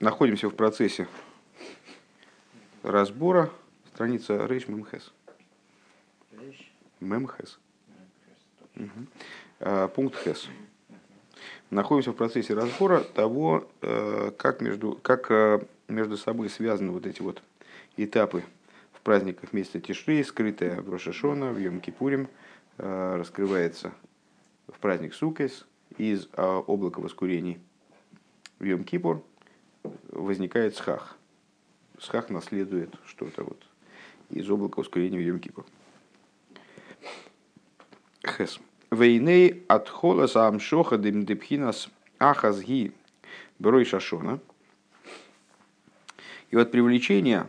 находимся в процессе разбора страница Рейш Мемхес. Мемхес. Угу. Пункт Хес. Находимся в процессе разбора того, э, как между, как э, между собой связаны вот эти вот этапы в праздниках месяца Тишри, скрытая в Рошашона, в Йом-Кипурим, э, раскрывается в праздник Сукес из облака воскурений в Йом-Кипур возникает схах. Схах наследует что-то вот из облака ускорения в Йом-Кипур. Хес. Вейней от холоса амшоха демдепхинас ахазги брой шашона. И вот привлечение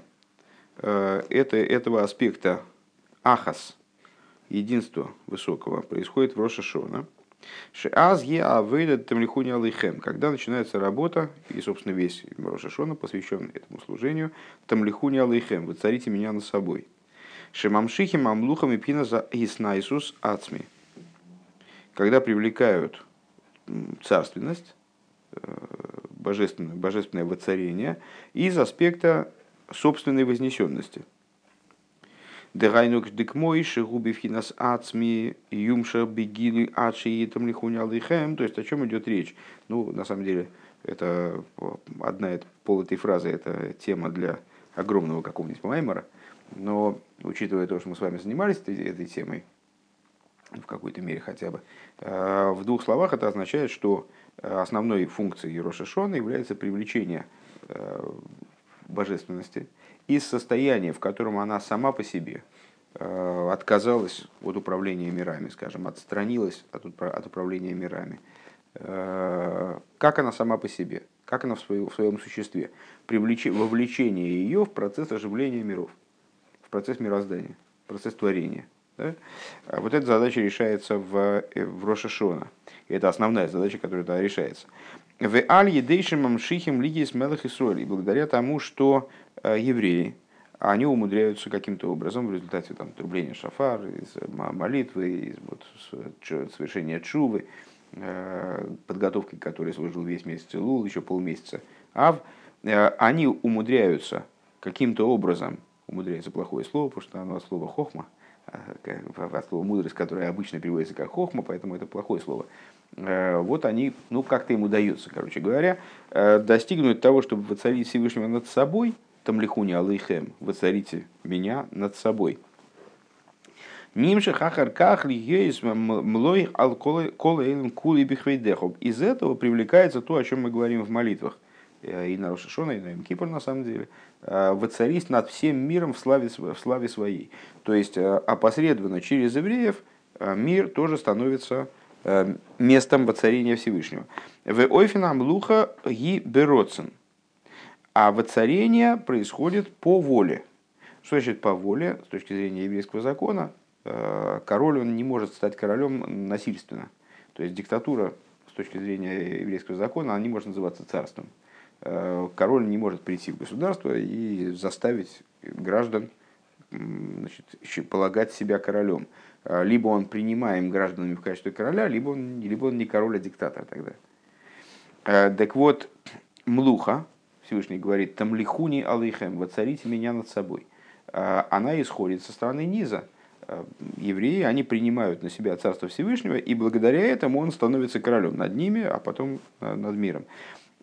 э, это, этого аспекта ахас, единства высокого, происходит в Рошашона – Шиаз е авейда тамлихуни алейхем. Когда начинается работа, и, собственно, весь Рошашона посвящен этому служению, тамлихуни алейхем, вы царите меня на собой. Шемамшихи мамлухам и пина за иснайсус ацми. Когда привлекают царственность, э, божественное, божественное воцарение из аспекта собственной вознесенности – Дегайнук дикмой, шигуби финас ацми, юмша бегили ачи и там лихем. То есть о чем идет речь? Ну, на самом деле, это одна пол этой фразы, это тема для огромного какого-нибудь маймера. Но, учитывая то, что мы с вами занимались этой, этой темой, в какой-то мере хотя бы, э, в двух словах это означает, что основной функцией Ероша Шона является привлечение э, божественности – из состояния, в котором она сама по себе э, отказалась от управления мирами, скажем, отстранилась от, от управления мирами. Э, как она сама по себе, как она в, своем, в своем существе, привлеч... вовлечение ее в процесс оживления миров, в процесс мироздания, в процесс творения. Да? А вот эта задача решается в, э, в Рошашона. И это основная задача, которая тогда решается. В аль едейшим шихим лиги с и благодаря тому, что евреи, они умудряются каким-то образом в результате там, трубления шафар, из молитвы, из вот, совершения чувы, э, подготовки которой служил весь месяц Лул, еще полмесяца Ав, э, они умудряются каким-то образом, умудряется плохое слово, потому что оно от слова хохма, от слова мудрость, которое обычно переводится как хохма, поэтому это плохое слово. Вот они, ну как-то им удается, короче говоря, достигнуть того, чтобы воцарить Всевышнего над собой – Тамлихуни алейхем, воцарите меня над собой. Нимша хахар кахли ейс млой ал колейлен кули бихвейдехов. Из этого привлекается то, о чем мы говорим в молитвах. Э, и на Рошашона, и на Имкипр, на самом деле. Э, воцарись над всем миром в славе, в славе своей. То есть, э, опосредованно через евреев мир тоже становится местом воцарения Всевышнего. В ойфинам луха ги бероцен. А воцарение происходит по воле. Что значит по воле? С точки зрения еврейского закона, э, король он не может стать королем насильственно. То есть диктатура с точки зрения еврейского закона, она не может называться царством. Э, король не может прийти в государство и заставить граждан значит, полагать себя королем. Э, либо он принимаем гражданами в качестве короля, либо он, либо он не король, а диктатор тогда. Так вот, млуха, Всевышний говорит, там лихуни алейхем, воцарите меня над собой. А, она исходит со стороны низа. А, евреи, они принимают на себя Царство Всевышнего, и благодаря этому он становится королем над ними, а потом а, над миром.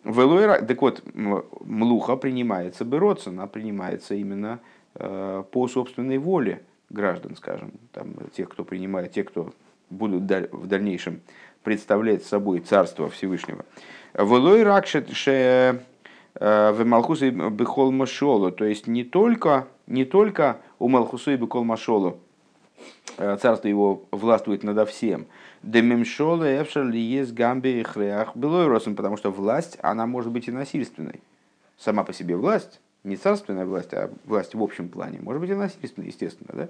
Велойра, так вот, млуха принимается бороться, она принимается именно по собственной воле граждан, скажем, там, тех, кто принимает, тех, кто будут в дальнейшем представлять собой Царство Всевышнего. Э, в Малхусе Бехол Машолу, то есть не только, не только у Малхуса и Бехол Машолу э, царство его властвует над всем. Демемшола Эвшер ли есть гамби и хреах росом, потому что власть, она может быть и насильственной. Сама по себе власть, не царственная власть, а власть в общем плане, может быть и насильственной, естественно. Да?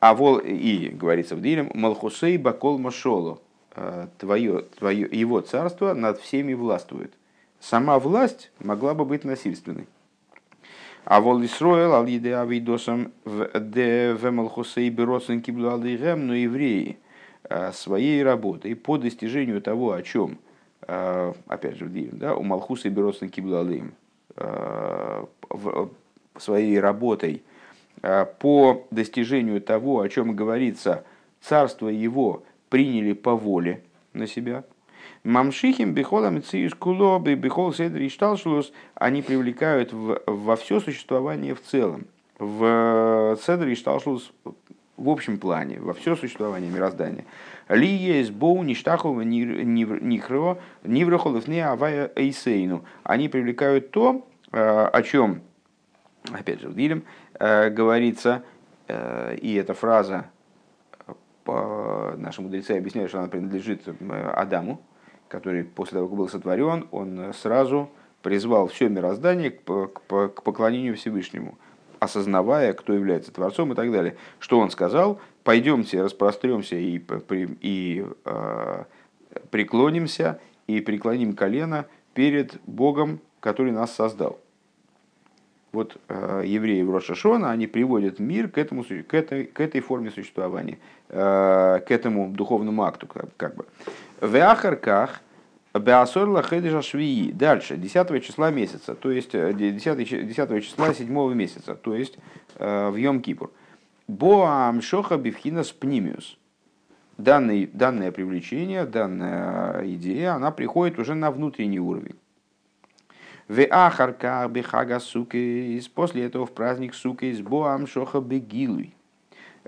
А вол, и, говорится в Дилем, Малхусей Бакол Машолу, э, твое, твое, его царство над всеми властвует сама власть могла бы быть насильственной. А вол Исроэл ал еде авидосам в де вемалхусей беросен киблу но евреи а, своей работой по достижению того, о чем опять же, да, у Малхуса и Беросна Киблалым, своей работой по достижению того, о чем говорится, царство его приняли по воле на себя. Мамшихим, бихолам, циюш куло, бихол седри и шталшлус, они привлекают в, во все существование в целом. В седри и шталшлус в общем плане, во все существование мироздания. Ли есть боу ништахова нихро ниврохолов не авая эйсейну. Они привлекают то, э, о чем, опять же, в Дилем говорится, э, и эта фраза по нашим мудрецы объясняют, что она принадлежит э, Адаму, который после того, как был сотворен, он сразу призвал все мироздание к поклонению Всевышнему – осознавая, кто является Творцом и так далее. Что он сказал? Пойдемте, распростремся и, и э, преклонимся, и преклоним колено перед Богом, который нас создал. Вот э, евреи в Рошашона, они приводят мир к, этому, к, этой, к этой форме существования, э, к этому духовному акту. Как, как бы. В Ахарках Беасорла Хедежа Швии. Дальше, 10 числа месяца, то есть 10, 10 числа 7 месяца, то есть э, в Йом-Кипур. בא ההמשכה בבחינת פנימיות. Данный, данное привлечение, данная идея, она приходит уже на внутренний уровень. ואחר כך בחג הסוכות. После этого в праздник Сукейс בא ההמשכה בגילוי.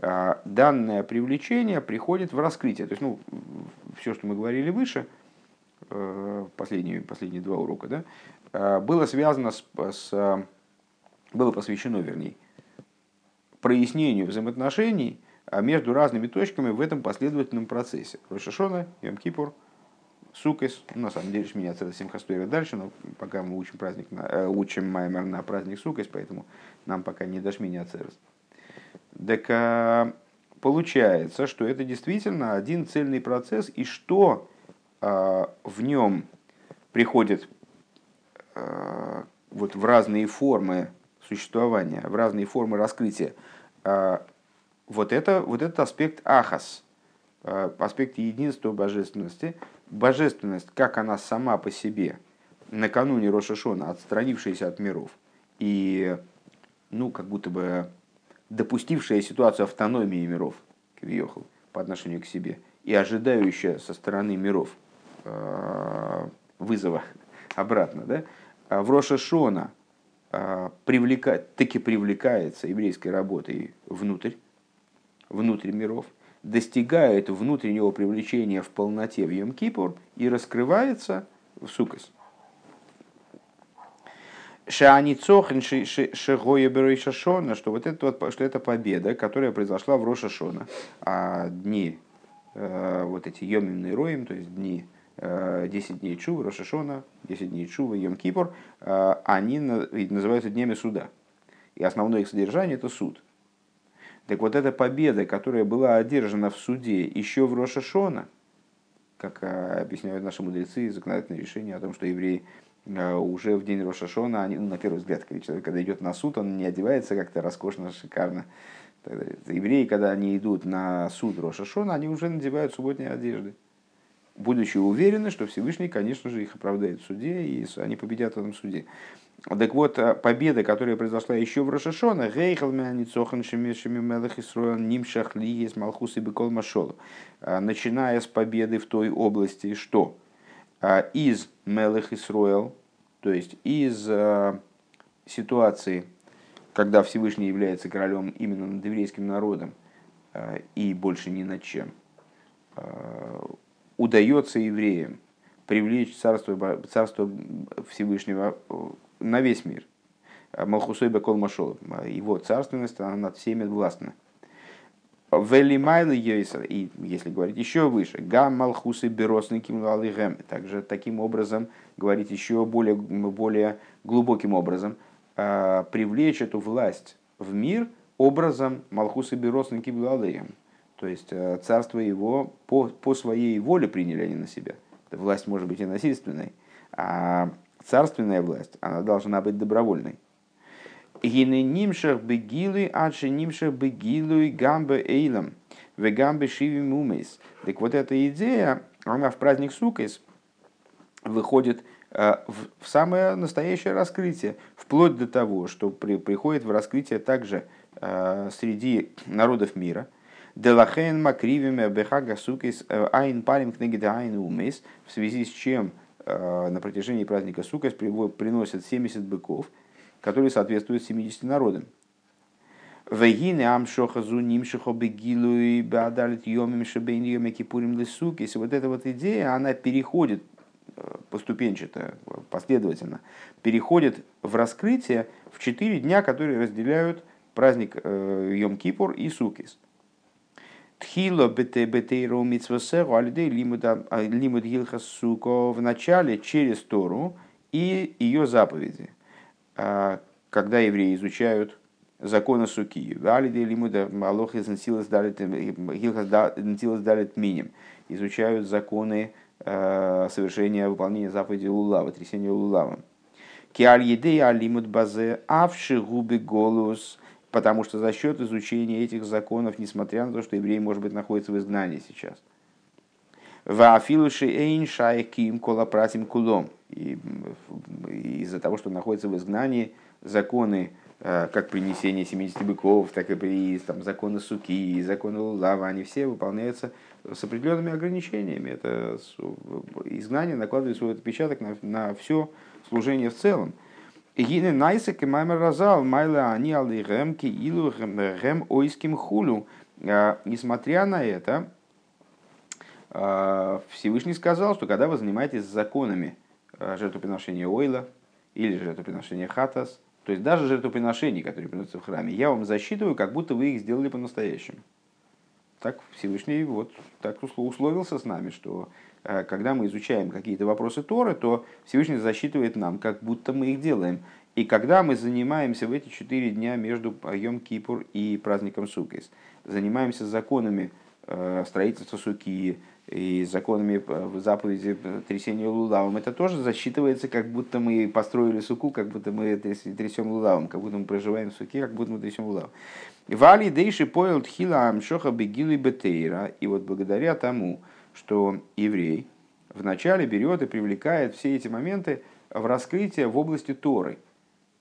А, данное привлечение приходит в раскрытие. То есть, ну, все, что мы говорили выше – Э, последние, последние два урока, да, э, было связано с, с было посвящено, вернее, прояснению взаимоотношений а между разными точками в этом последовательном процессе. Рошашона, Йом-Кипур, Сукес, ну, на самом деле меняется это Симхастуэра дальше, но пока мы учим, праздник на, э, учим Маймер на праздник Сукес, поэтому нам пока не дошминя Ацерес. Так получается, что это действительно один цельный процесс, и что а, в нем приходит а, вот в разные формы существования, в разные формы раскрытия. А, вот, это, вот этот аспект ахас, аспект единства божественности, божественность, как она сама по себе, накануне Рошашона, отстранившаяся от миров, и, ну, как будто бы допустившая ситуацию автономии миров, Квиохал, по отношению к себе, и ожидающая со стороны миров – Э, вызова обратно, да, а в Роша Шона э, привлекает, таки привлекается еврейской работой внутрь, внутрь миров, достигает внутреннего привлечения в полноте в Йом-Кипур и раскрывается в Сукас. Шаани Цохен Шигоя Шашона, что вот это, вот, что это победа, которая произошла в Роша Шона, а дни, э, вот эти Йомимные Роем, то есть дни 10 дней Чува, Рошашона, 10 дней Чува, Йом Кипур, э, они называются днями суда. И основное их содержание – это суд. Так вот, эта победа, которая была одержана в суде еще в Рошашона, как э, объясняют наши мудрецы, законодательное решение о том, что евреи э, уже в день Рошашона, они, ну, на первый взгляд, когда человек, когда идет на суд, он не одевается как-то роскошно, шикарно. Евреи, когда они идут на суд Рошашона, они уже надевают субботние одежды будучи уверены, что Всевышний, конечно же, их оправдает в суде, и они победят в этом суде. Так вот, э, победа, которая произошла еще в Рошашона, Гейхал Мяницохан Шемешами Мелах Исроен Нимшах Лиес Малхус и Бекол Машол, э, начиная с победы в той области, что э, из Мелах Исроэл, то есть из ситуации, когда Всевышний является королем именно над еврейским народом и больше ни над чем, удается евреям привлечь царство, царство Всевышнего э, на весь мир. Малхусой Бекол Машол. Его царственность, она над всеми властна. Велимайлы Йойсер, и если говорить еще выше, Гам Малхусы Беросники Алигэм, также таким образом говорить еще более, более глубоким образом, э, привлечь эту власть в мир образом Малхусы Беросники Алигэм то есть э, царство его по, по своей воле приняли они на себя. Власть может быть и насильственной, а царственная власть, она должна быть добровольной. Гины нимшах бегилы, адши нимшах бегилу и гамбе эйлам, в гамбе шиви мумейс. Так вот эта идея, она в праздник Сукейс выходит э, в самое настоящее раскрытие, вплоть до того, что при, приходит в раскрытие также э, среди народов мира. Делахен макривим бехага сукис айн парим книги айн умес, в связи с чем на протяжении праздника Сукас приносят 70 быков, которые соответствуют 70 народам. Вегины амшохазу нимшихо бегилу и беадалит йомим шебейн йоме кипурим лисук. Если вот эта вот идея, она переходит э, поступенчато, последовательно, переходит в раскрытие в четыре дня, которые разделяют праздник э, Йом-Кипур и Сукис. Тхило бетейру митсвасеру алидей лимуд а, гилхас суко в начале через Тору и ее заповеди. А, когда евреи изучают закона суки. Валиды лимуда малох из нсилас далит миним. Изучают законы э, совершения выполнения заповеди лулава, трясения лулава. Киаль еды алимут базе авши губы голос, потому что за счет изучения этих законов, несмотря на то, что еврей, может быть, находится в изгнании сейчас. Ваафилуши эйн шайким колопратим кулом. И из-за того, что находится в изгнании, законы Э, как принесение 70 быков, так и там, законы суки законы лава, они все выполняются с определенными ограничениями. Это изгнание накладывает свой отпечаток на, на все служение в целом. Гины найсек и маймер разал, майла они алигэм ки илу гэм ойским хулю. Э, несмотря на это, э, Всевышний сказал, что когда вы занимаетесь законами жертвоприношения ойла или жертвоприношения хатас – то есть даже жертвоприношения, которые приносятся в храме, я вам засчитываю, как будто вы их сделали по-настоящему. Так Всевышний вот так условился с нами, что э, когда мы изучаем какие-то вопросы Торы, то Всевышний засчитывает нам, как будто мы их делаем. И когда мы занимаемся в эти четыре дня между Йом Кипур и праздником Сукис, занимаемся законами э, строительства Суки, и законами э, заповеди трясения лулавом, это тоже засчитывается, как будто мы построили суку, как будто мы трясем лулавом, как будто мы проживаем в суке, как будто мы трясем лулавом. Вали дейши поел тхила амшоха бегилы бетейра. И вот благодаря тому, что еврей вначале берет и привлекает все эти моменты в раскрытие в области Торы.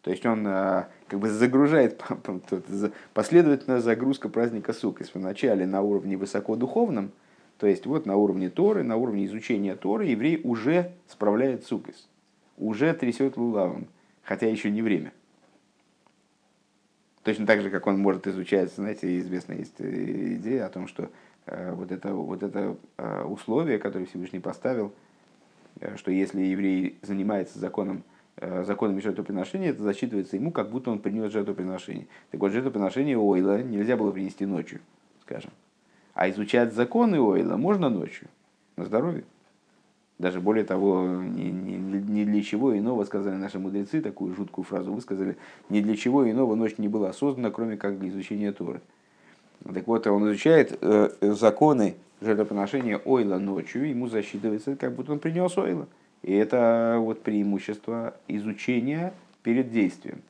То есть он э, как бы загружает последовательная загрузка праздника Сук. Если вначале на уровне высокодуховном, то есть вот на уровне Торы, на уровне изучения Торы еврей уже справляет сукис, уже трясет лулавом, хотя еще не время. Точно так же, как он может изучать, знаете, известная есть э, идея о том, что э, вот это, вот это условие, которое Всевышний поставил, что если еврей занимается законом, законами жертвоприношения, это засчитывается ему, как будто он принес жертвоприношение. Так вот, жертвоприношение ойла нельзя было принести ночью, скажем. А изучать законы Ойла можно ночью, на здоровье. Даже более того, ни, ни, ни для чего иного, сказали наши мудрецы, такую жуткую фразу высказали, ни для чего иного ночь не была создана, кроме как для изучения Торы. Так вот, он изучает э, законы жертвоприношения Ойла ночью, ему засчитывается, как будто он принес Ойла. И это вот преимущество изучения перед действием.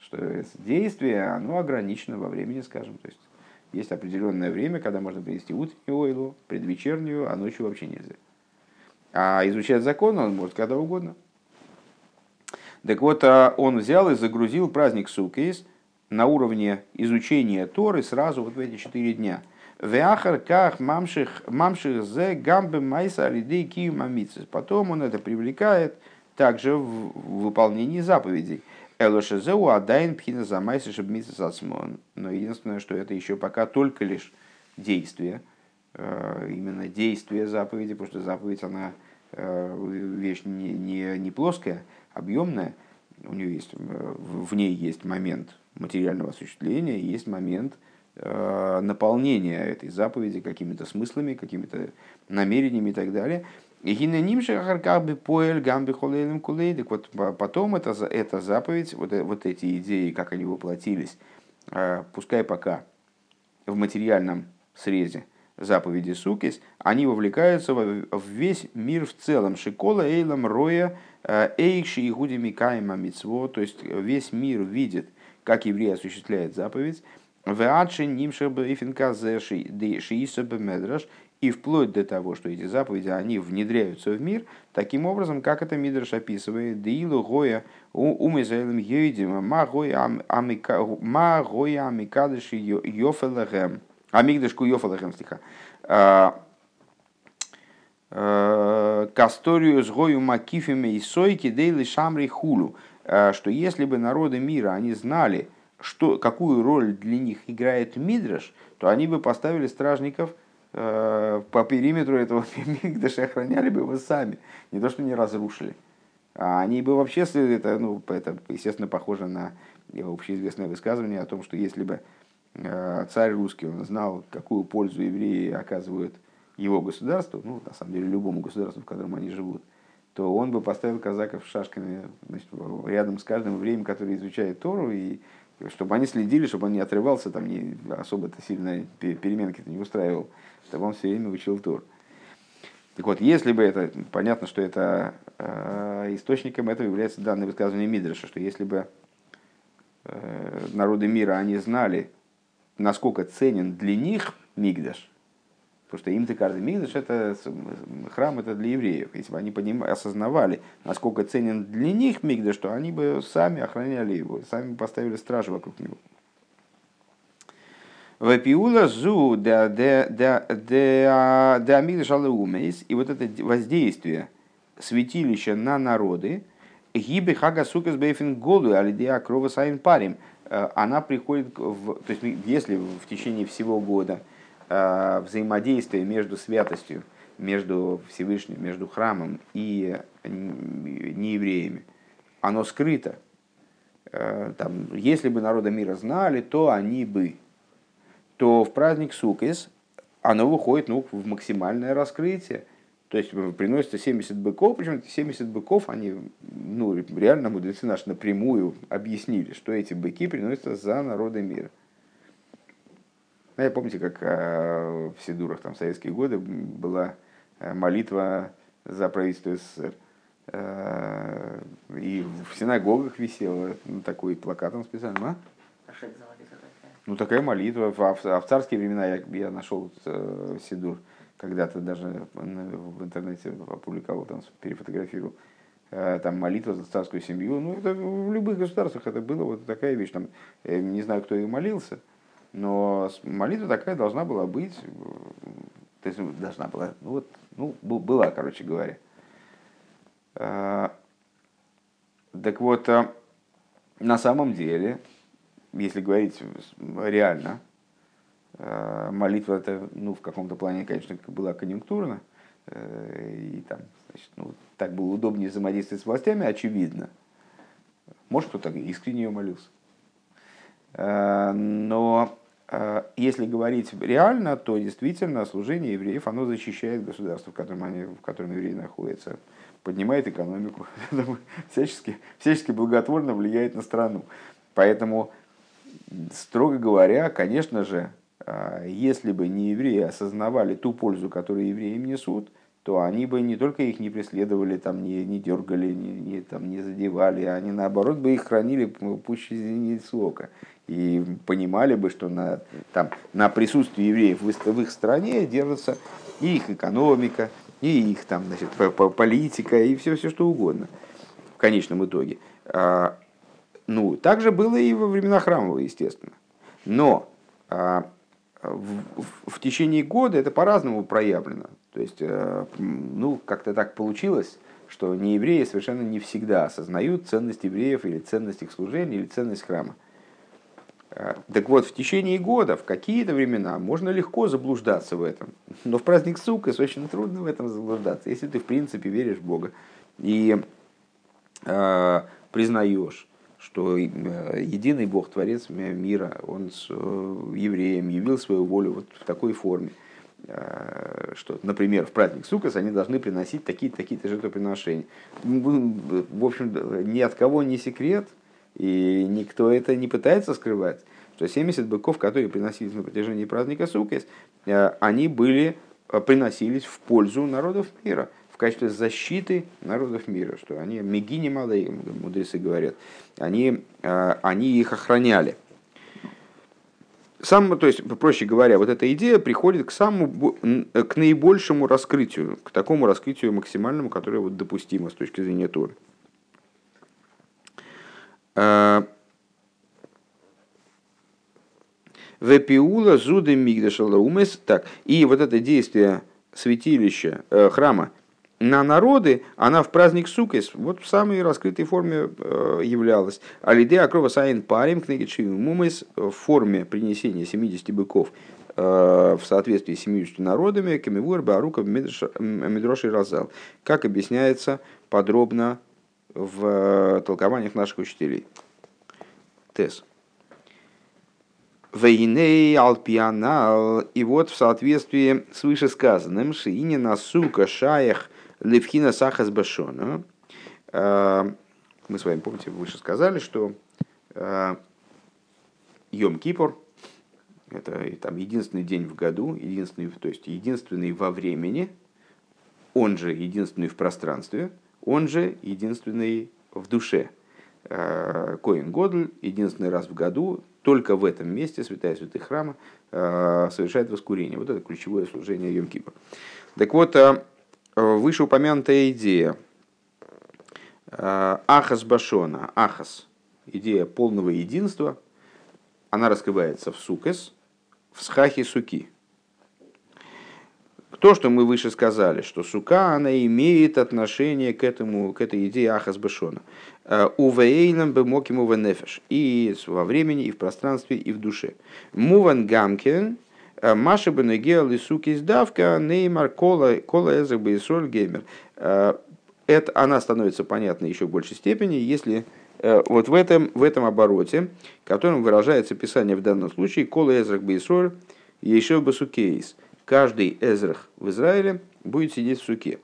Что действие, оно ограничено во времени, скажем. То есть есть определенное время, когда можно принести утреннюю ойлу, предвечернюю, а ночью вообще нельзя. А изучать закон он может когда угодно. Так вот, а, он взял и загрузил праздник Сукейс на уровне изучения Торы сразу вот в эти четыре дня. Веахар ках мамших мамших зе гамбе майса алидей кию Потом он это привлекает также в выполнении заповедей. Элошезеу адайн пхина замайся шабмисасмон. Но единственное, что это еще пока только лишь действие, именно действие заповеди, потому что заповедь, она вещь не, не, не плоская, объемная, у нее есть, э, в ней есть момент материального осуществления, есть момент наполнения этой заповеди какими-то смыслами, какими-то намерениями и так далее. Так вот, потом это, эта заповедь, вот, э, вот эти идеи, как они воплотились, а, пускай пока в материальном срезе заповеди Сукис, они вовлекаются в весь мир в целом. Шикола эйлам роя эйши и гуди микаема мицво, то есть весь мир видит, как еврей осуществляет заповедь. Веадши нимша бифинка зеши шииса бемедраш, и вплоть до того, что эти заповеди, они внедряются в мир, таким образом, как это Мидраш описывает, «Деилу гоя умезаэлем йойдим, ма гоя амикадыши йофелахем». Амигдашку йофелахем стиха. А, а, Касторию с гою макифами и сойки дейли шамри хулу. А, что если бы народы мира, они знали, что, какую роль для них играет Мидраш, то они бы поставили стражников э, по периметру этого Мигдаша охраняли бы его сами, не то что не разрушили. А они бы вообще, это, ну, это естественно похоже на общеизвестное высказывание о том, что если бы э, царь русский он знал, какую пользу евреи оказывают его государству, ну, на самом деле, любому государству, в котором они живут, то он бы поставил казаков шашками значит, рядом с каждым временем, который изучает Тору, и чтобы они следили, чтобы он не отрывался, там не особо-то сильно переменки-то не устраивал, чтобы он все время учил Тор. Так вот, если бы это, понятно, что это э, источником этого является данное высказывание Мидраша, что если бы э, народы мира, они знали, насколько ценен для них Мигдаш, Потому что им-то каждый мигдаш это храм это для евреев. Если бы они поним, осознавали, насколько ценен для них мигдаш, то они бы сами охраняли его, сами поставили стражу вокруг него. Вапиула зу да мигдаш алеумейс. И вот это воздействие святилища на народы, гибе хага сукас бейфин голу алидея крова сайн парим, э, она приходит, в, то есть если в течение всего года – взаимодействие между святостью, между Всевышним, между храмом и неевреями, оно скрыто. Э, там, если бы народы мира знали, то они бы. То в праздник Сукис оно выходит ну, в максимальное раскрытие. То есть приносится 70 быков, причем эти 70 быков, они, ну, реально мудрецы наши напрямую объяснили, что эти быки приносятся за народы мира. Ну, я помните, как э, в Сидурах там, в советские годы была э, молитва за правительство СССР. Э, и в синагогах висела ну, такой плакатом специально. А? Ну, такая молитва. А в царские времена я, я нашел Сидур, когда-то даже в интернете опубликовал, там, перефотографировал. Там молитва за царскую семью. Ну, это в любых государствах это было вот такая вещь. Там, не знаю, кто ее молился, но молитва такая должна была быть, то есть должна была, ну вот, ну, была, короче говоря. А, так вот, а, на самом деле, если говорить реально, а, молитва это, ну, в каком-то плане, конечно, была конъюнктурна, э, и там, значит, ну, так было удобнее взаимодействовать с властями, очевидно. Может, кто-то искренне ее молился. Но если говорить реально, то действительно служение евреев, оно защищает государство, в котором, они, в котором евреи находятся, поднимает экономику, всячески, всячески благотворно влияет на страну. Поэтому, строго говоря, конечно же, а, если бы не евреи осознавали ту пользу, которую евреи им несут, то они бы не только их не преследовали, там, не, не дергали, не, не, там, не задевали, они наоборот бы их хранили пуще зениц ока и понимали бы, что на, там, на присутствии евреев в, в их стране держится и их экономика, и их там, значит, политика, и все, все что угодно в конечном итоге. А, ну, так же было и во времена храмового, естественно. Но а, в, в, в течение года это по-разному проявлено. То есть, а, ну, как-то так получилось, что не евреи совершенно не всегда осознают ценность евреев или ценность их служения, или ценность храма. Э, так вот, в течение года, в какие-то времена, можно легко заблуждаться в этом. Но в праздник Суккос очень трудно в этом заблуждаться, если ты, в принципе, веришь в Бога и э, признаешь, что э, единый Бог, Творец мира, Он с э, евреем явил свою волю вот в такой форме, э, что, например, в праздник Суккос они должны приносить такие-то такие жертвоприношения. В общем, ни от кого не секрет – и никто это не пытается скрывать, что 70 быков, которые приносились на протяжении праздника Суккес, э, они были, э, приносились в пользу народов мира, в качестве защиты народов мира, что они мегини малые, мудрецы говорят, они, э, они их охраняли. Сам, то есть, проще говоря, вот эта идея приходит к самому, к наибольшему раскрытию, к такому раскрытию максимальному, которое вот допустимо с точки зрения Торы. А, ופעולה זו דהמקדש על האומות. Так, и вот это действие святилища, э, храма на народы, она в праздник Сукес вот в самой раскрытой форме э, являлась. על ידי הקרבת ע' פרים כנגד ע' אומות в форме принесения 70 быков э, в соответствии с 70 народами, כמבואר בארוכה במדרשי רז"ל. Как объясняется подробно в толкованиях наших учителей. Тес. Вейней алпианал. И вот в соответствии с вышесказанным, Шиинина сука шаях левхина сахас башона. Э, мы с вами, помните, выше сказали, что э, Йом Кипр – это там, единственный день в году, единственный, то есть единственный во времени, он же единственный в пространстве, он же единственный в душе. Э, Коин Годль единственный раз в году только в этом месте святая святых храма совершает воскурение. Вот это ключевое служение Йом Кипр. Так вот, вышеупомянутая идея э, Ахас Башона, Ахас, идея полного единства, она раскрывается в Сукес, в Схахе Суки. То, что мы выше сказали, что сука, она имеет отношение к, этому, к этой идее Ахас Башона. Э, Увейном бы моким нефеш. И во времени, и в пространстве, и в душе. Муван гамкен, э, Маша бы нагел и суки сдавка, неймар кола, кола эзер бы геймер. Э, это, она становится понятна еще в большей степени, если вот в этом, в этом обороте, которым выражается Писание в данном случае, кола эзер бы еще бы сукейс. Каждый эзрах в Израиле будет сидеть в суке.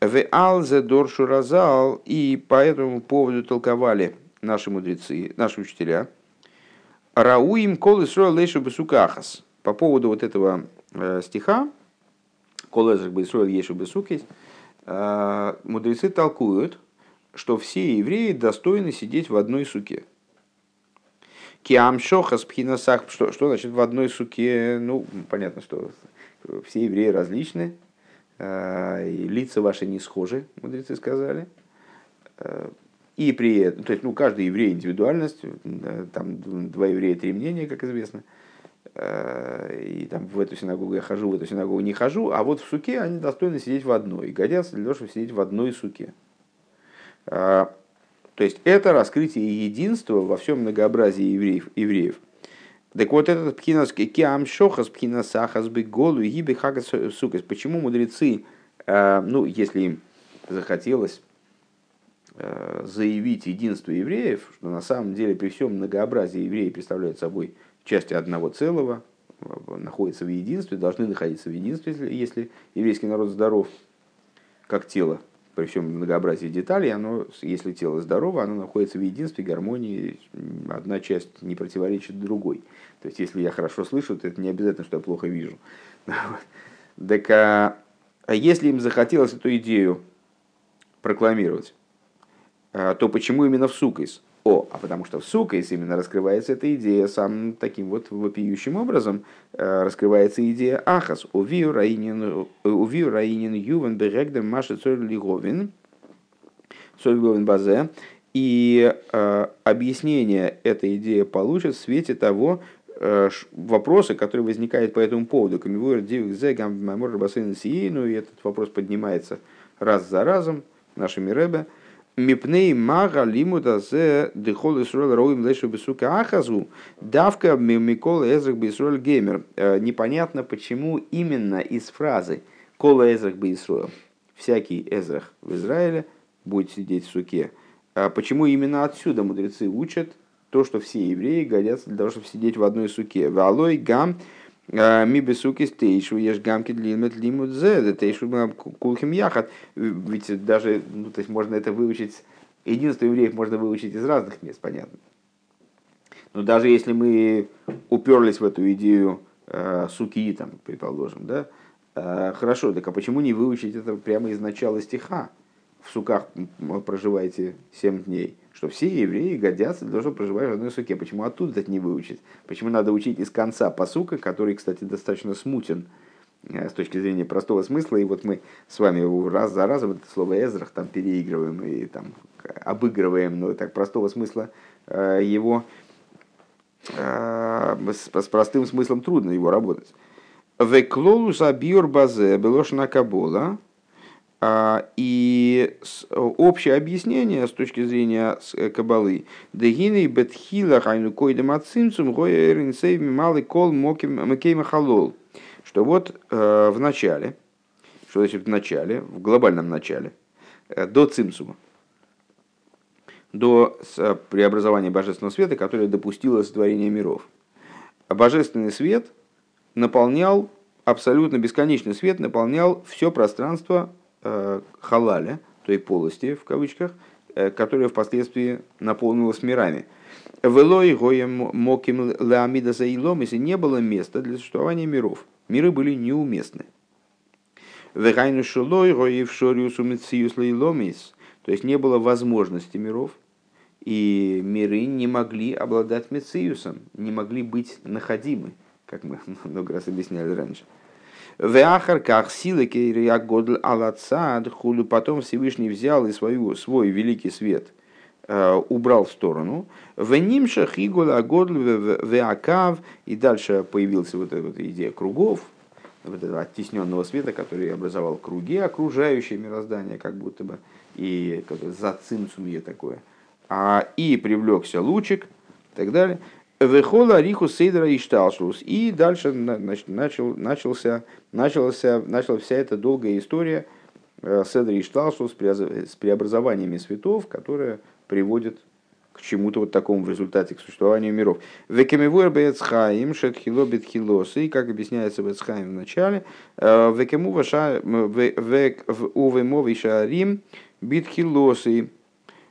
В алзе доршу разал, и по этому поводу толковали наши мудрецы, наши учителя. Рауим кол Исроэл лейшу бесукахас. По поводу вот этого э, стиха, кол эзрах бесроэл ешу бесукис, э, мудрецы толкуют, что все евреи достойны сидеть в одной суке. Киамшоха спхинасах, что, что значит в одной суке? Ну, понятно, что все евреи различны, Э, и лица ваши не схожи, мудрецы сказали. И при этом, то есть, ну, каждый еврей индивидуальность, там два еврея, три мнения, как известно. Э, и там в эту синагогу я хожу, в эту синагогу не хожу, а вот в суке они достойны сидеть в одной, и годятся для того, чтобы сидеть в одной суке. То есть это раскрытие единства во всем многообразии евреев. евреев. Так вот этот пхинас киам шохас пхинас ахас голу гиби хагас сукас. Почему мудрецы, э, ну, если им захотелось э, заявить единство евреев, что на самом деле при всем многообразии евреи представляют собой части одного целого, находятся в единстве, должны находиться в единстве, если еврейский народ здоров, как тело, при всем многообразии деталей, оно, если тело здорово, оно находится в единстве, гармонии, одна часть не противоречит другой. То есть, если я хорошо слышу, то это не обязательно, что я плохо вижу. Так а, а если им захотелось эту идею прокламировать, а, то почему именно в Сукайс? О, а потому что в Сукайс именно раскрывается эта идея самым таким вот вопиющим образом, э, раскрывается идея Ахас. ובביאור הענין יובן בהקדם מה שצריך להבין, цоль базе. И э, объяснение этой идеи получит в свете того, э, вопросы, которые возникают по этому поводу. Камивуэр дивик гам мамор бассейн ну и этот вопрос поднимается раз за разом нашими рэбе. Мипней мага лимуда зе дехол Исруэл роим лешу бесука ахазу давка микол эзрак бисруэль геймер. Э, непонятно, почему именно из фразы кола эзрак бисруэл всякий эзрах в Израиле будет сидеть в суке. А почему именно отсюда мудрецы учат то, что все евреи годятся для того, чтобы сидеть в одной суке. Валой гам ми бесуки стейшу, ешь гамки длинмет лимут зе, тейшу кулхим яхат. Ведь даже, ну, то есть можно это выучить, единство евреев можно выучить из разных мест, понятно. Но даже если мы уперлись в эту идею э, суки, там, предположим, да, э, хорошо, так а почему не выучить это прямо из начала стиха? В суках проживаете 7 дней, что все евреи годятся для того, чтобы проживать в одной суке. Почему оттуда это не выучить? Почему надо учить из конца посука, который, кстати, достаточно смутен э, с точки зрения простого смысла. И вот мы с вами раз за разом это слово «эзрах» там переигрываем и там обыгрываем, но так простого смысла э, его с простым смыслом трудно его работать. Веклолус абьюр базе белошна кабола. А, и общее объяснение с точки зрения э, кабалы. Дегины бетхила хайну койдем эринсейв малый кол макейма халол. Что вот э, в начале, что значит в начале, в глобальном начале, э, до цимцума, до преобразования божественного света, которое допустило сотворение миров. Божественный свет наполнял, абсолютно бесконечный свет наполнял все пространство Э, халаля, той полости в кавычках, э, которая впоследствии наполнилась мирами. Велой гоем моким леамида заилом, если не было места для существования миров. Миры были неуместны. Вегайну шулой гоев шориус умициус лейломис, то есть не было возможности миров, и миры не могли обладать мециусом, не могли быть находимы, как мы много раз объясняли раньше. В как силы Кейриагодль Алацад, хулю потом Всевышний взял и свою, свой великий свет э, убрал в сторону. В нимша хигула агодль веакав, и дальше появилась вот эта вот идея кругов, вот этого оттесненного света, который образовал круги, окружающее мироздание, как будто бы, и как за цинцумье такое. А, и привлекся лучик, и так далее. Вехола риху сейдера и шталшлус. И дальше начал, начался, начался, начала вся эта долгая история э, седра и шталшлус с преобразованиями светов, которая приводит к чему-то вот такому в результате, к существованию миров. Векемивуэр бецхаим шетхило бетхилосы, и как объясняется в Эцхаим в начале, э, векему ваша увемовый шарим битхилосы,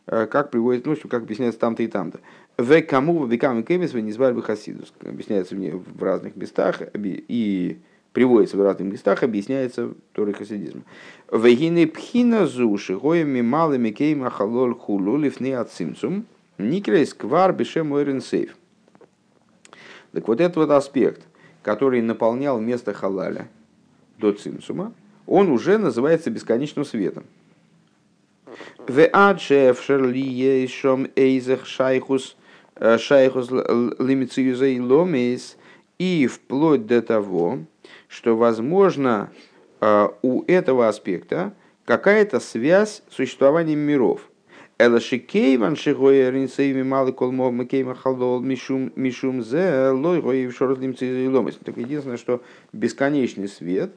э, как приводит, ну, как объясняется там-то и там-то. В кому векам кемис вы не звали бы хасидус. Объясняется в разных местах и приводится в разных местах, объясняется Торы хасидизм. Вегины пхина зуши гоями малыми кейма халол хулу лифны ацимцум никрейс квар бешем сейф. Так вот этот вот аспект, который наполнял место халаля до цимсума, он уже называется бесконечным светом. В адшеф шерли ешом эйзех шайхус – шайхус лимициюза и ломис, и вплоть до того, что, возможно, э, у этого аспекта какая-то связь с существованием миров. Элашикейван шигоя ринсейми малы. Так единственное, что бесконечный свет,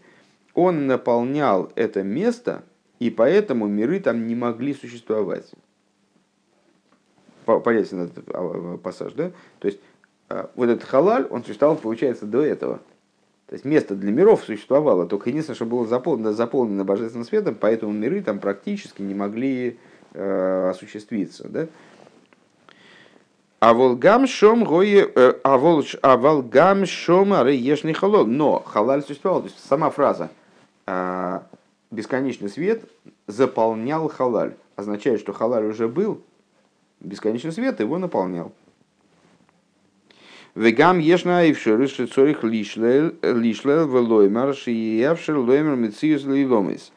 он наполнял это место, и поэтому миры там не могли существовать понятен этот а, пассаж, да? То есть а, вот этот халаль, он существовал, получается, до этого. То есть место для миров существовало, только единственное, что было заполнено, заполнено божественным светом, поэтому миры там практически не могли э, осуществиться. Да? А волгам шом гои, э, а волгам шом ешный халол. Но халаль существовал, то есть сама фраза э, бесконечный свет заполнял халаль. Означает, что халаль уже был, бесконечный свет его наполнял. Вегам ешна и вшориш цорих лишлел велоймар шиевшер лоймер мециус лиломис.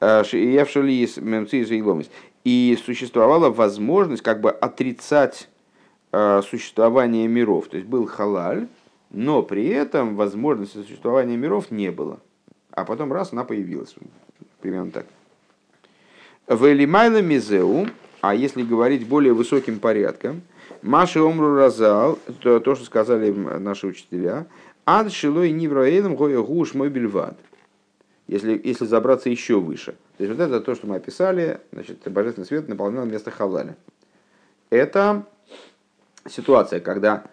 Шиевшер лис мециус лиломис. И существовала возможность как бы отрицать э, существование миров. То есть был халаль, но при этом возможности существования миров не было. А потом раз она появилась. Примерно так. Велимайла мизеу а если говорить более высоким порядком, Маши Омру Разал, то, то, что сказали наши учителя, Ад Шилой Нивраэлем Гоя Гуш Мой Бельвад. Если, если забраться еще выше. То есть вот это то, что мы описали, значит, Божественный свет наполнял место Халаля. Это ситуация, когда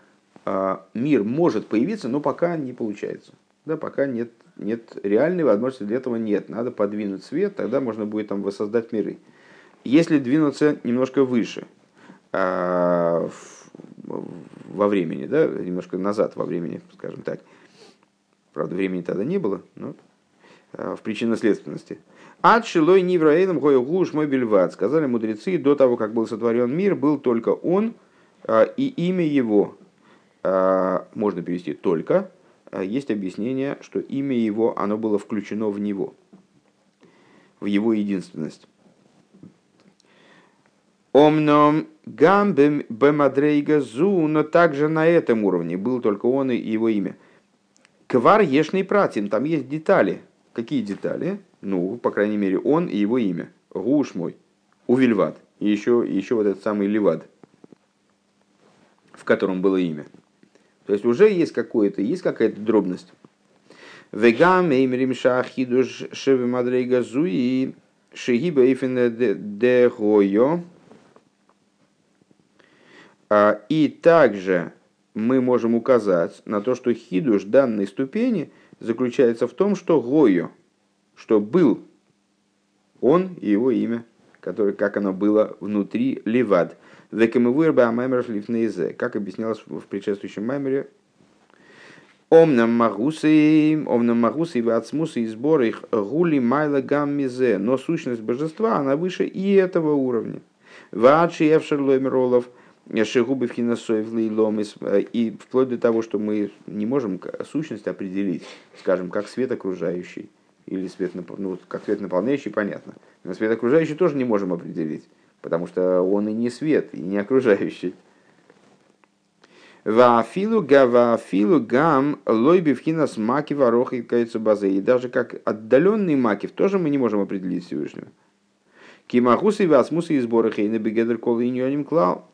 э, мир может появиться, но пока не получается. Да, пока нет, нет реальной возможности для этого нет. Надо подвинуть свет, тогда можно будет там воссоздать миры. Если двинуться немножко выше, а, во времени, да, немножко назад во времени, скажем так, правда, времени тогда не было, но в причинно-следственности. Ад шилой нивраэлем гой гуш мой бельват. Сказали мудрецы, до того, как был сотворен мир, был только он и имя его. Можно перевести только. Есть объяснение, что имя его, оно было включено в него, в его единственность. Омном гамбем бемадрейга зу, но также на этом уровне был только он и его имя. Квар ешный пратим, там есть детали. Какие детали? Ну, по крайней мере, он и его имя. Гуш мой, Увильват. И еще, еще вот этот самый Ливад, в котором было имя. То есть уже есть какое-то, есть какая-то дробность. Вегам эймрим шахидуш шевы мадрейга зуи шегиба эйфен де гойо а, и также мы можем указать на то, что хидуш данной ступени заключается в том, что Гою, что был он и его имя, которое, как оно было внутри Левад. Как объяснялось в предшествующем маймере, Омнам магусы, омнам магусы и ацмусы и сбор их гули майла гаммизе. Но сущность божества, она выше и этого уровня. Вачи евшер лоймеролов – Шигубы в ломис э, и вплоть до того, что мы не можем сущность определить, скажем, как свет окружающий или свет, ну, как свет наполняющий, понятно. Но свет окружающий тоже не можем определить, потому что он и не свет, и не окружающий. Вафилу гавафилу гам лойби вхинас маки ворохи кайцу базы. И даже как отдаленный макив тоже мы не можем определить Всевышнего. Кимахусы и васмусы и сборы хейна бегедер кол и клал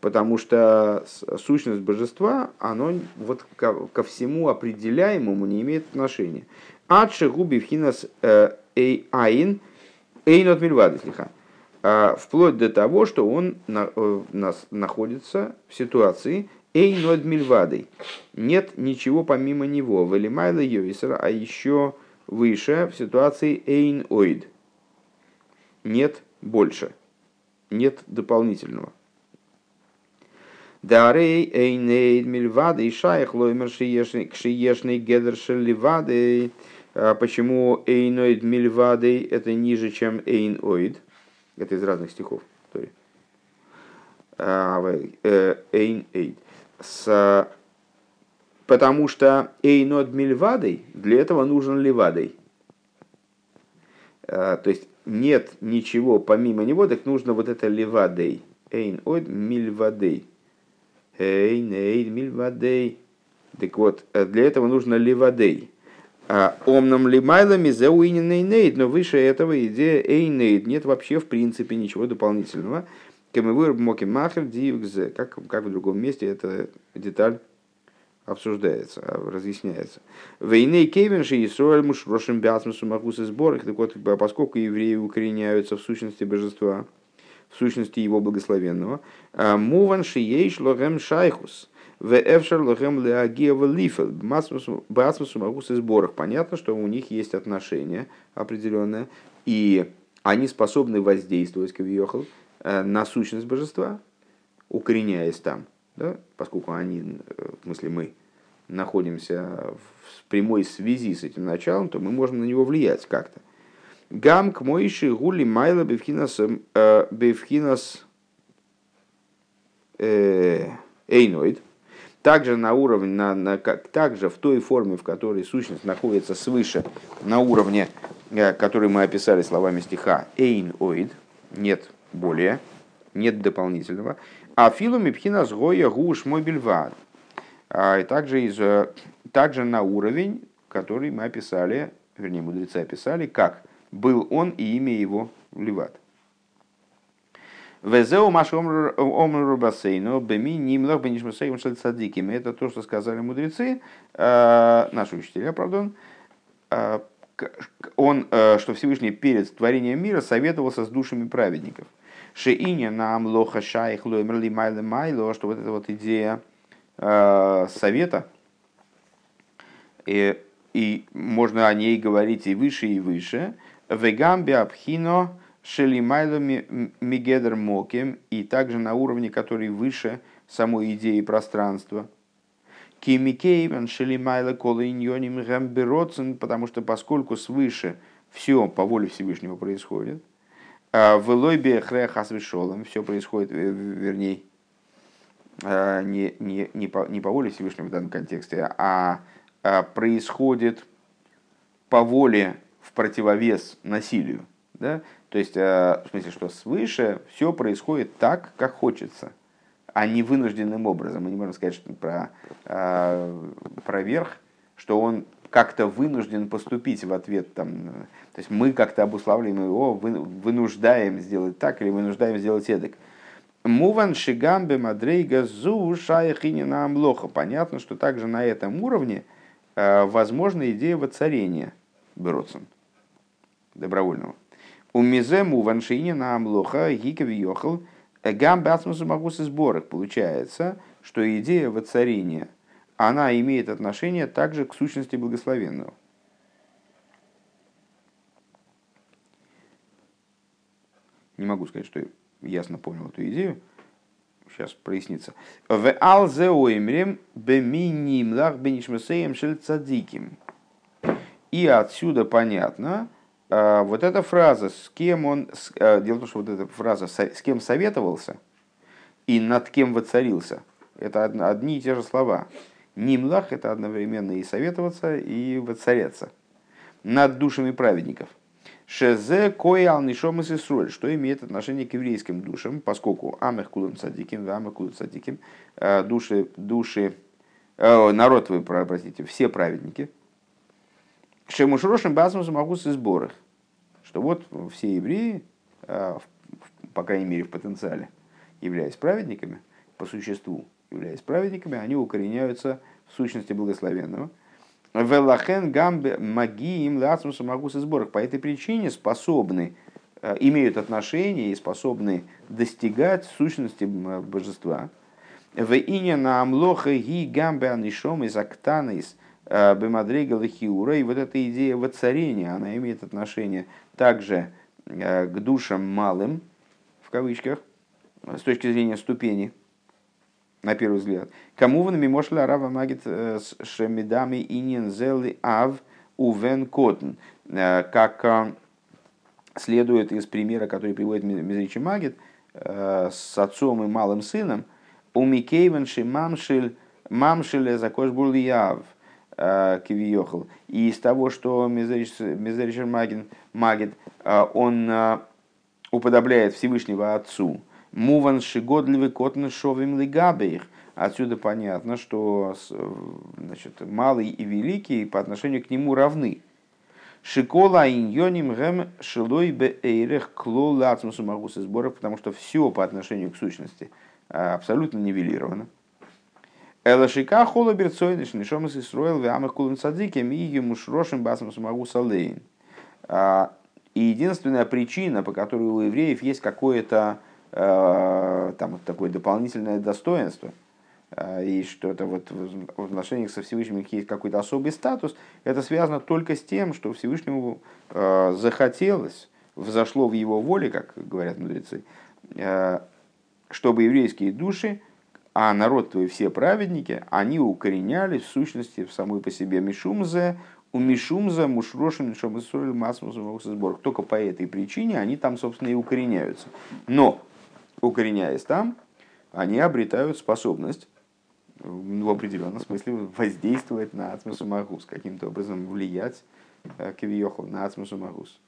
потому что сущность божества, оно вот ко, ко всему определяемому не имеет отношения. Адши губи вхинас э, эй айн эйнот мильвадыслиха. А, вплоть до того, что он на, э, нас находится в ситуации эйнот мильвадой. Нет ничего помимо него. Велимайла йовисера, а еще выше в ситуации эйн оид. Нет больше. Нет дополнительного. Дарей эйнейд мильвады и шаях лоймер шиешный гедер шеливады. А почему эйноид мильвады это ниже, чем эйноид? Это из разных стихов. А, э, эйн С Потому что эйнод мильвадой, для этого нужен ливадой. А, то есть нет ничего помимо него, так нужно вот это ливадей. Эйн ойд мильвадей. Эйнейд мильвадей. Так вот, э, для этого нужно ливадей. А омном лимайлами за нейд, но выше этого идея эйнейд. Нет вообще в принципе ничего дополнительного. Кемевыр моки махер дивгзе. Как, как в другом месте эта деталь обсуждается, разъясняется. Войны кевенши и сроэль муж рошим бясмусу магусы сборах. Так вот, поскольку евреи укореняются в сущности божества, в сущности его благословенного. А, Муван шиейш логем шайхус. В эфшер логем леагиева лифел. Басмусу магус и сборах. Понятно, что у них есть отношение определенное. И они способны воздействовать, кавиохал, э, на сущность божества, укореняясь там. Да? Поскольку они, э, в смысле мы, находимся в прямой связи с этим началом, то мы можем на него влиять как-то. Гам к моиши гули майла бевхинас э, бевхинас э, эйноид. Также на уровне, на, на, как, также в той форме, в которой сущность находится свыше, на уровне, э, который мы описали словами стиха эйноид, нет более, нет дополнительного. А филуми пхинас гоя гуш мой. А, и также, из, также на уровень, который мы описали, вернее, мудрецы описали, как был он и имя его Ливат. Везеу маш омру бассейну беми нимлах бенишмасейм цадиким. Это то, что сказали мудрецы, э, наши учителя, э, он, э, что Всевышний перед творением мира советовался с душами праведников. Шеиня нам лоха шайх лоймерли майле майло, что вот эта вот идея совета, и, и можно о ней говорить и выше, и выше – Вегамби Абхино Шелимайло Мигедер Моким, и также на уровне, который выше самой идеи пространства. Кимикейвен шелимайла колоиньоним гамбероцен, потому что поскольку свыше все по воле Всевышнего происходит, а в Лойбе хрехас вишолом все происходит, вернее, не, не, не, по, не по воле Всевышнего в данном контексте, а, а происходит по воле в противовес насилию. Да? То есть, в смысле, что свыше все происходит так, как хочется а не вынужденным образом. Мы не можем сказать что про, э, про верх, что он как-то вынужден поступить в ответ. Там, то есть мы как-то обуславливаем его, вынуждаем сделать так или вынуждаем сделать эдак. Муван шигамбе мадрейга зу шаяхинина амлоха. Понятно, что также на этом уровне э, возможна идея воцарения Бероцем, добровольного. У мизе муван шиинина амлоха гикев йохал – Гам бацмусу могу сборок. Получается, что идея воцарения, она имеет отношение также к сущности благословенного. Не могу сказать, что ясно понял эту идею. Сейчас прояснится. В алзеоимрем беминимлах бенишмесеем шельцадиким. И отсюда понятно, а, вот эта фраза, с кем он, а, дело в том, что вот эта фраза, с кем советовался и над кем воцарился, это одни и те же слова. Нимлах – это одновременно и советоваться, и воцаряться над душами праведников. Шезе кой алнишом и что имеет отношение к еврейским душам, поскольку амех кулам садиким, амех кулам садиким, а, души, души, народ твой, простите, все праведники – Шемушрошим базмус магус и сборах. Что вот все евреи, а, по крайней мере в потенциале, являясь праведниками, по существу являясь праведниками, они укореняются в сущности благословенного. Велахен гамбе маги им лацмусу магус и сборах. По этой причине способны, а, имеют отношение и способны достигать сущности божества. В ине на амлоха ги гамбе анишом из актанис – Э, Бемадрейга Хиура, и вот эта идея воцарения, она имеет отношение также э, к душам малым, в кавычках, с точки зрения ступени, на первый взгляд. Кому вы мимошля рава магит э, с шемидами инин зели ав увен котн, как следует из примера, который приводит Мизричи Магит, с отцом и малым сыном, у Микейвен мамшиль мамшиле закош яв – Э, Кивиохал. И из того, что Мезеричер Магид, э, он э, уподобляет Всевышнего Отцу, Муван шигодливый котн шовим лигабейх. Отсюда понятно, что значит, малый и великий по отношению к нему равны. Шикола иньоним гэм шилой бе эйрех кло лацмусу магусы сборов, потому что все по отношению к сущности абсолютно нивелировано. Элашика хола берцойныш, нишом из Исруэл, вямах кулан садикем, и ему шрошим басом самогу салейн. А, и единственная причина, по которой у евреев есть какое-то а, там вот такое дополнительное достоинство, а, и что-то вот в отношениях со Всевышним есть какой-то особый статус, это связано только с тем, что Всевышнему захотелось, взошло в его воле, как говорят мудрецы, чтобы еврейские души а народ твой все праведники, они укоренялись в сущности в самой по себе Мишумзе, у Мишумза Мушрошин Шамасуэль Масмусу сбор. Только по этой причине они там, собственно, и укореняются. Но, укореняясь там, они обретают способность в определенном смысле воздействовать на Ацмусу Магус, каким-то образом влиять э, Кивиоху на Ацмусу Магус.